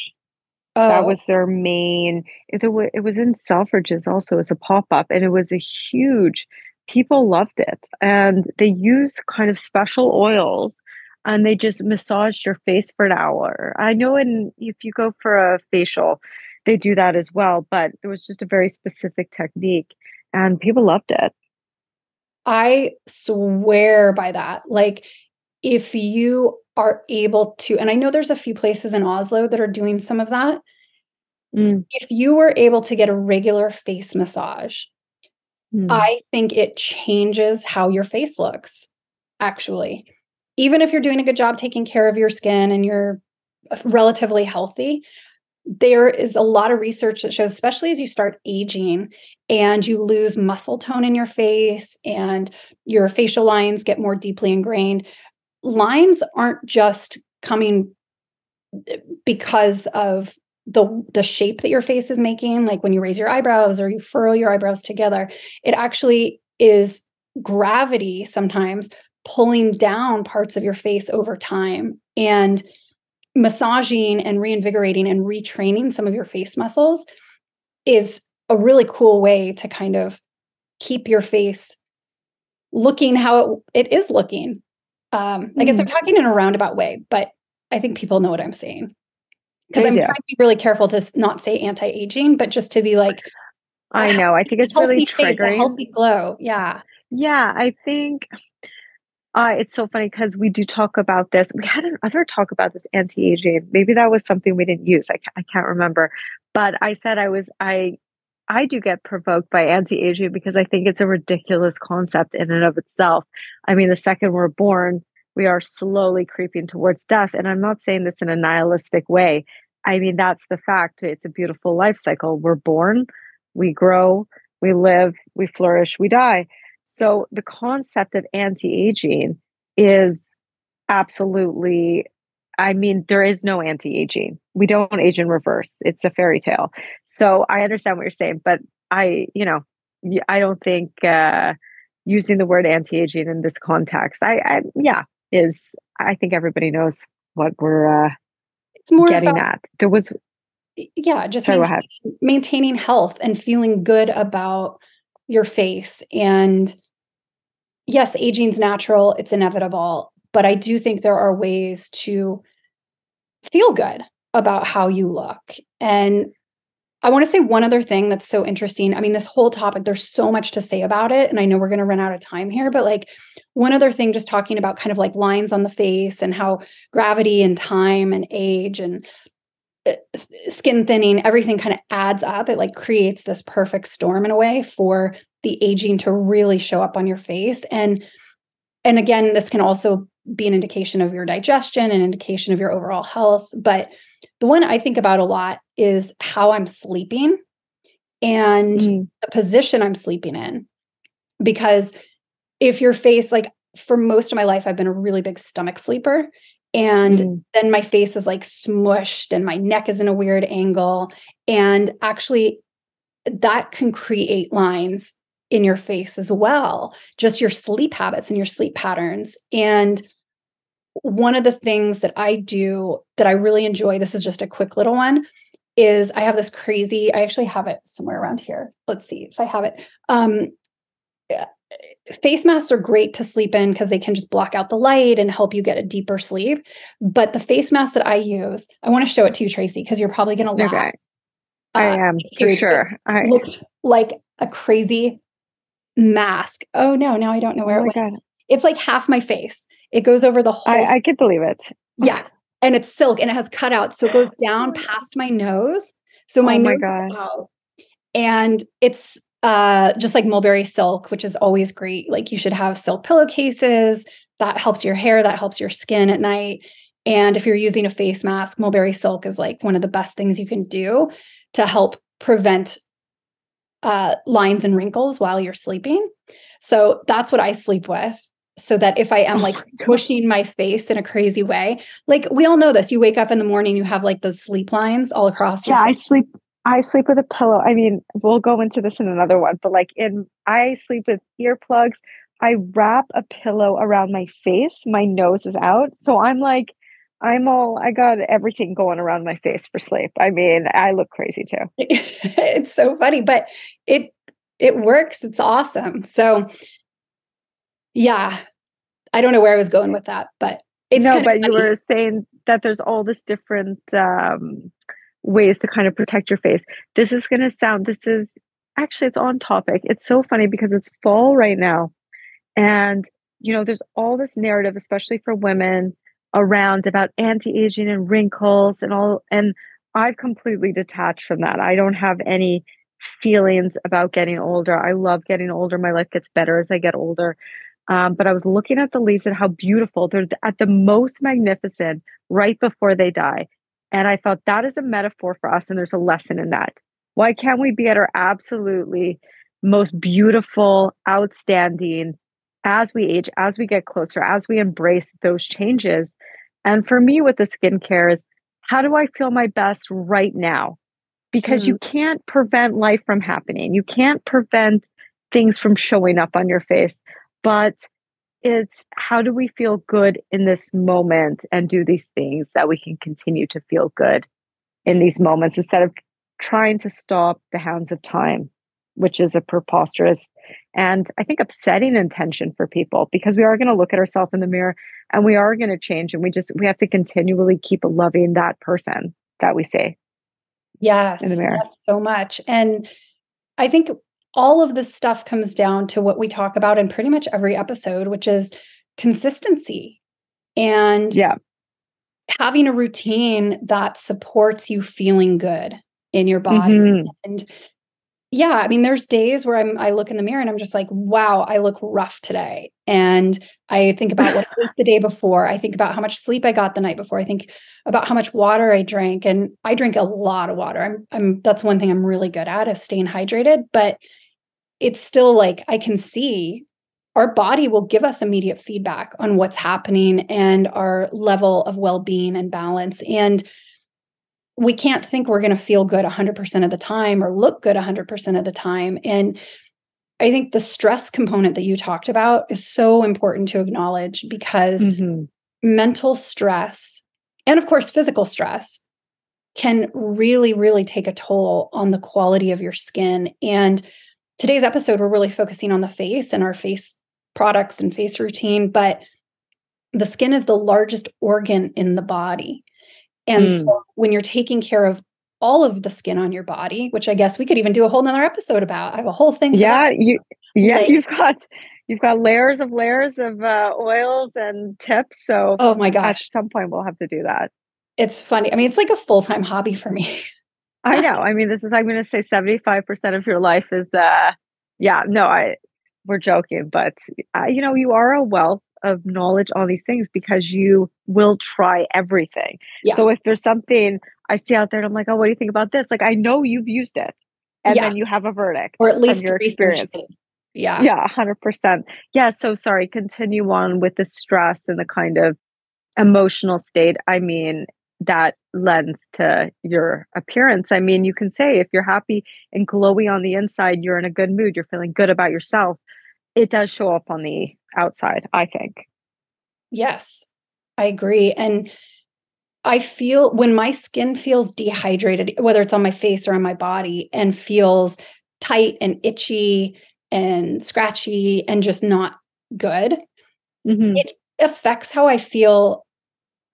Oh. That was their main. It, it was in Selfridges also as a pop up, and it was a huge. People loved it, and they use kind of special oils, and they just massaged your face for an hour. I know, in if you go for a facial, they do that as well, but it was just a very specific technique, and people loved it. I swear by that. Like, if you are able to, and I know there's a few places in Oslo that are doing some of that. Mm. If you were able to get a regular face massage, mm. I think it changes how your face looks, actually. Even if you're doing a good job taking care of your skin and you're uh, relatively healthy, there is a lot of research that shows, especially as you start aging and you lose muscle tone in your face and your facial lines get more deeply ingrained, lines aren't just coming eh, because of the the shape that your face is making like when you raise your eyebrows or you furrow your eyebrows together. It actually is gravity sometimes pulling down parts of your face over time and massaging and reinvigorating and retraining some of your face muscles is a really cool way to kind of keep your face looking how it, it is looking um, I guess I'm hmm. talking in a roundabout way, but I think people know what I'm saying. Because I'm trying to be really careful to not say anti-aging, but just to be like, I know. I think it's really triggering. Face, healthy glow. Yeah. Yeah. I think uh, it's so funny because we do talk about this. We had another talk about this anti-aging. Maybe that was something we didn't use. I, I can't remember. But I said I was I I do get provoked by anti-aging because I think it's a ridiculous concept in and of itself. I mean, the second we're born, we are slowly creeping towards death. And I'm not saying this in a nihilistic way. I mean, that's the fact. It's a beautiful life cycle. We're born, we grow, we live, we flourish, we die. So the concept of anti-aging is absolutely I mean, there is no anti aging. We don't age in reverse. It's a fairy tale. So I understand what you're saying, but I, you know, I don't think uh, using the word anti aging in this context, I, I, yeah, is, I think everybody knows what we're uh, it's more getting about, at. There was, yeah, just sorry, maintaining, maintaining health and feeling good about your face. And yes, aging's natural, it's inevitable but I do think there are ways to feel good about how you look. And I want to say one other thing that's so interesting. I mean, this whole topic, there's so much to say about it. And I know we're going to run out of time here, but like one other thing, just talking about kind of like lines on the face and how gravity and time and age and skin thinning, everything kind of adds up. It like creates this perfect storm in a way for the aging to really show up on your face. And and again, this can also be an indication of your digestion, an indication of your overall health. But the one I think about a lot is how I'm sleeping and mm. the position I'm sleeping in. Because if your face, like for most of my life, I've been a really big stomach sleeper. And mm. then my face is like smushed and my neck is in a weird angle. And actually, that can create lines in your face as well, just your sleep habits and your sleep patterns. And one of the things that I do that I really enjoy, this is just a quick little one, is I have this crazy, I actually have it somewhere around here. Let's see if I have it. Um, face masks are great to sleep in because they can just block out the light and help you get a deeper sleep. But the face mask that I use, I want to show it to you, Tracy, because you're probably going to laugh. Okay. I uh, am for sure. I looks like a crazy mask. Oh no, now I don't know where oh it went. God. It's like half my face. It goes over the whole. I, I could believe it. Yeah, and it's silk and it has cutouts, so it goes down past my nose. So my oh my nose God. out, and it's uh, just like mulberry silk, which is always great. Like you should have silk pillowcases. That helps your hair, that helps your skin at night. And if you're using a face mask, mulberry silk is like one of the best things you can do to help prevent uh, lines and wrinkles while you're sleeping. So that's what I sleep with. So that if I am oh like pushing my face in a crazy way, like we all know this, you wake up in the morning, you have like those sleep lines all across. yeah, face. I sleep I sleep with a pillow. I mean, we'll go into this in another one, but like in I sleep with earplugs. I wrap a pillow around my face. My nose is out. So I'm like, I'm all I got everything going around my face for sleep. I mean, I look crazy too. it's so funny, but it it works. It's awesome. So yeah. I don't know where I was going with that, but it's No, but funny. you were saying that there's all this different um ways to kind of protect your face. This is going to sound, this is actually, it's on topic. It's so funny because it's fall right now. And, you know, there's all this narrative, especially for women around about anti-aging and wrinkles and all. And I've completely detached from that. I don't have any feelings about getting older. I love getting older. My life gets better as I get older. Um, but I was looking at the leaves and how beautiful they're at the most magnificent right before they die. And I thought that is a metaphor for us, and there's a lesson in that. Why can't we be at our absolutely most beautiful, outstanding as we age, as we get closer, as we embrace those changes? And for me, with the skincare, is how do I feel my best right now? Because mm. you can't prevent life from happening, you can't prevent things from showing up on your face. But it's how do we feel good in this moment and do these things that we can continue to feel good in these moments instead of trying to stop the hounds of time, which is a preposterous and I think upsetting intention for people because we are going to look at ourselves in the mirror and we are going to change and we just we have to continually keep loving that person that we see. Yes, in the mirror. Yes, so much. And I think all of this stuff comes down to what we talk about in pretty much every episode, which is consistency and yeah. having a routine that supports you feeling good in your body. Mm-hmm. And yeah, I mean, there's days where I'm I look in the mirror and I'm just like, wow, I look rough today. And I think about what I ate the day before. I think about how much sleep I got the night before. I think about how much water I drank. And I drink a lot of water. I'm I'm that's one thing I'm really good at is staying hydrated. But it's still like I can see our body will give us immediate feedback on what's happening and our level of well-being and balance. And we can't think we're going to feel good 100% of the time or look good 100% of the time. And i think the stress component that you talked about is so important to acknowledge because mm-hmm. mental stress and of course physical stress can really really take a toll on the quality of your skin. And today's episode, we're really focusing on the face and our face products and face routine, but the skin is the largest organ in the body. And mm. so when you're taking care of all of the skin on your body, which I guess we could even do a whole nother episode about. I have a whole thing. Yeah, you yeah, like, you've got you've got layers of layers of uh, oils and tips. So oh my gosh, at some point we'll have to do that. It's funny. I mean, it's like a full time hobby for me. I know. I mean, this is I'm going to say 75% of your life is uh yeah, no, I we're joking, but uh, you know, you are a wealth of knowledge on these things because you will try everything. Yeah. So if there's something I see out there and I'm like, "Oh, what do you think about this?" Like I know you've used it. And yeah. then you have a verdict or at least your experience. Yeah. Yeah, 100%. Yeah, so sorry, continue on with the stress and the kind of emotional state. I mean, that lends to your appearance. I mean, you can say if you're happy and glowy on the inside, you're in a good mood, you're feeling good about yourself. It does show up on the outside, I think. Yes, I agree. And I feel when my skin feels dehydrated, whether it's on my face or on my body, and feels tight and itchy and scratchy and just not good, Mhm. it affects how I feel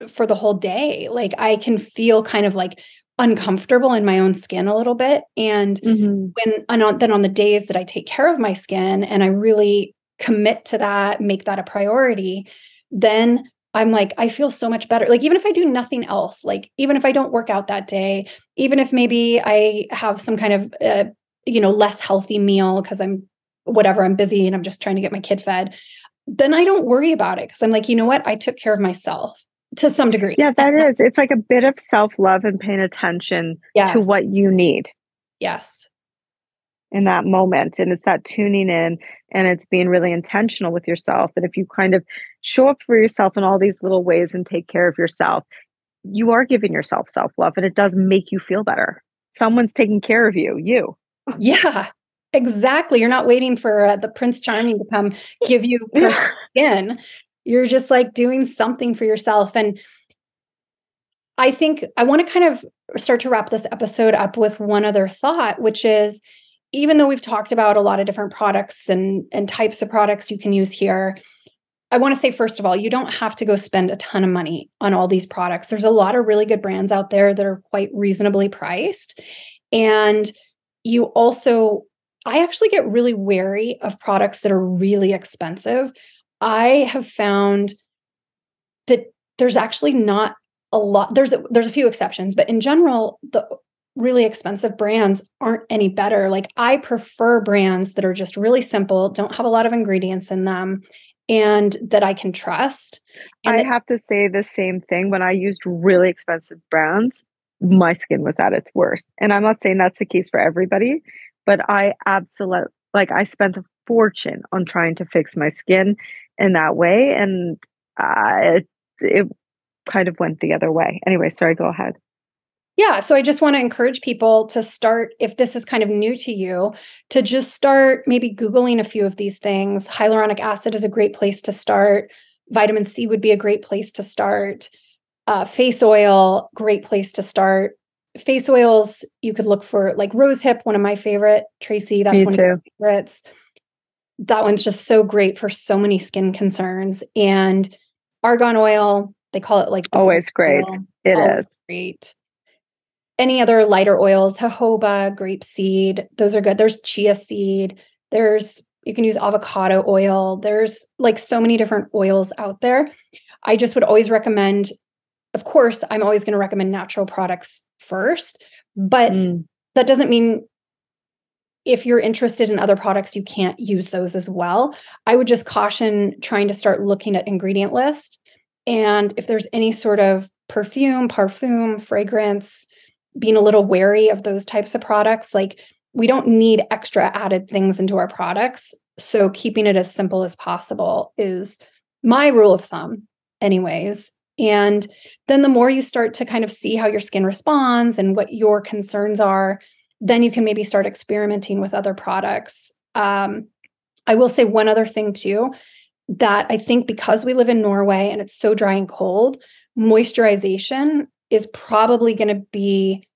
for the whole day. Like I can feel kind of like uncomfortable in my own skin a little bit. And Mhm. when and on, then on the days that I take care of my skin and I really commit to that, make that a priority, then I'm like, I feel so much better. Like, even if I do nothing else, like, even if I don't work out that day, even if maybe I have some kind of, uh, you know, less healthy meal because I'm whatever, I'm busy and I'm just trying to get my kid fed, then I don't worry about it because I'm like, you know what? I took care of myself to some degree. Yeah, that is. It's like a bit of self-love and paying attention yes. to what you need Yes. in that moment. And it's that tuning in and it's being really intentional with yourself. And if you kind of show up for yourself in all these little ways and take care of yourself, you are giving yourself self-love and it does make you feel better. Someone's taking care of you, you. Yeah. Exactly. You're not waiting for uh, the Prince Charming to come give you skin. You're just like doing something for yourself. And I think I want to kind of start to wrap this episode up with one other thought, which is even though we've talked about a lot of different products and, and types of products you can use here, I want to say, first of all, you don't have to go spend a ton of money on all these products. There's a lot of really good brands out there that are quite reasonably priced. And you also, I actually get really wary of products that are really expensive. I have found that there's actually not a lot there's a, there's a few exceptions but in general the really expensive brands aren't any better like i prefer brands that are just really simple don't have a lot of ingredients in them and that i can trust and I that- have to say the same thing. When I used really expensive brands, my skin was at its worst. And I'm not saying that's the case for everybody, but I absolutely like I spent a fortune on trying to fix my skin in that way. And uh, it, it kind of went the other way. Anyway, sorry, go ahead. yeah so i just want to encourage people to start if this is kind of new to you to just start maybe googling a few of these things hyaluronic acid is a great place to start vitamin c would be a great place to start uh, face oil great place to start face oils you could look for like rose hip one of my favorite tracy that's Me one of my favorites that one's just so great for so many skin concerns and argan oil they call it like Always great. oil It always is. great. Any other lighter oils, jojoba, grapeseed, those are good. There's chia seed. There's you can use avocado oil. There's like so many different oils out there. I just would always recommend of course, I'm always going to recommend natural products first, but Mm. that doesn't mean if you're interested in other products you can't use those as well. I would just caution trying to start looking at ingredient list and if there's any sort of perfume, parfum, fragrance, being a little wary of those types of products. Like we don't need extra added things into our products. So keeping it as simple as possible is my rule of thumb, anyways. And then the more you start to kind of see how your skin responds and what your concerns are, then you can maybe start experimenting with other products. Um, I will say one other thing too that I think because we live in Norway and it's so dry and cold, moisturization is probably going to be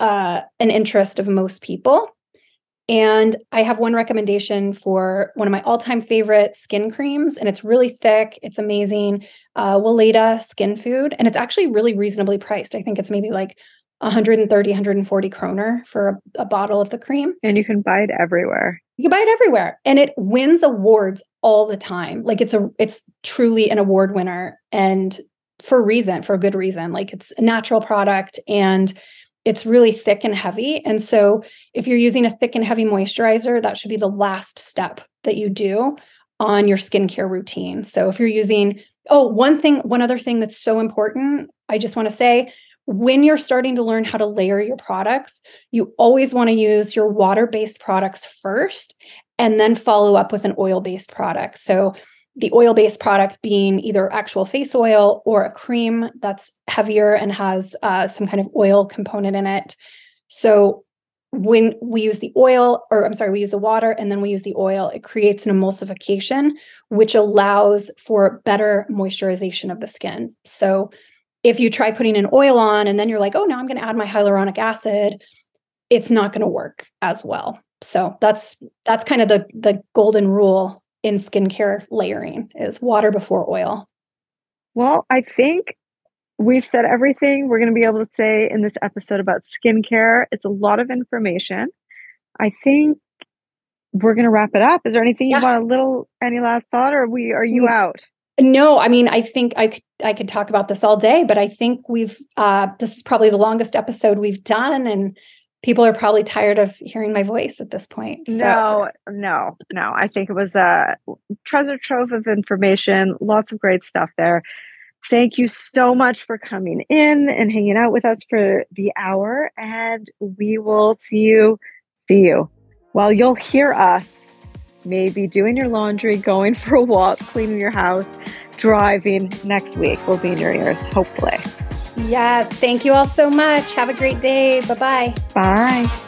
uh, an interest of most people. And I have one recommendation for one of my all time favorite skin creams, and it's really thick. It's amazing. Uh, Weleda Skin Food, and it's actually really reasonably priced. I think it's maybe like 130, 140 kroner for a, a bottle of the cream. And you can buy it everywhere. You can buy it everywhere, and it wins awards all the time. Like it's a, it's truly an award winner, and for a reason, for a good reason. Like it's a natural product, and it's really thick and heavy. And so, if you're using a thick and heavy moisturizer, that should be the last step that you do on your skincare routine. So, if you're using, oh, one thing, one other thing that's so important, I just want to say when you're starting to learn how to layer your products, you always want to use your water based products first and then follow up with an oil based product. So, the oil based product being either actual face oil or a cream that's heavier and has uh, some kind of oil component in it. So, when we use the oil, or I'm sorry, we use the water and then we use the oil, it creates an emulsification, which allows for better moisturization of the skin. So, if you try putting an oil on and then you're like, oh, now I'm going to add my hyaluronic acid, it's not going to work as well. so that's that's kind of the the golden rule in skincare layering is water before oil. Well, I think we've said everything we're going to be able to say in this episode about skincare. It's a lot of information. I think we're going to wrap it up. Is there anything yeah. you want a little any last thought or we are you mm. out? No, I mean, I think I could I could talk about this all day, but I think we've uh this is probably the longest episode we've done and people are probably tired of hearing my voice at this point. So. No, no, no. I think it was a treasure trove of information, lots of great stuff there. Thank you so much for coming in and hanging out with us for the hour. And we will see you, see you. Well, you'll hear us maybe doing your laundry, going for a walk, cleaning your house, driving next week. We'll be in your ears, hopefully. Yes. Thank you all so much. Have a great day. Bye-bye. Bye.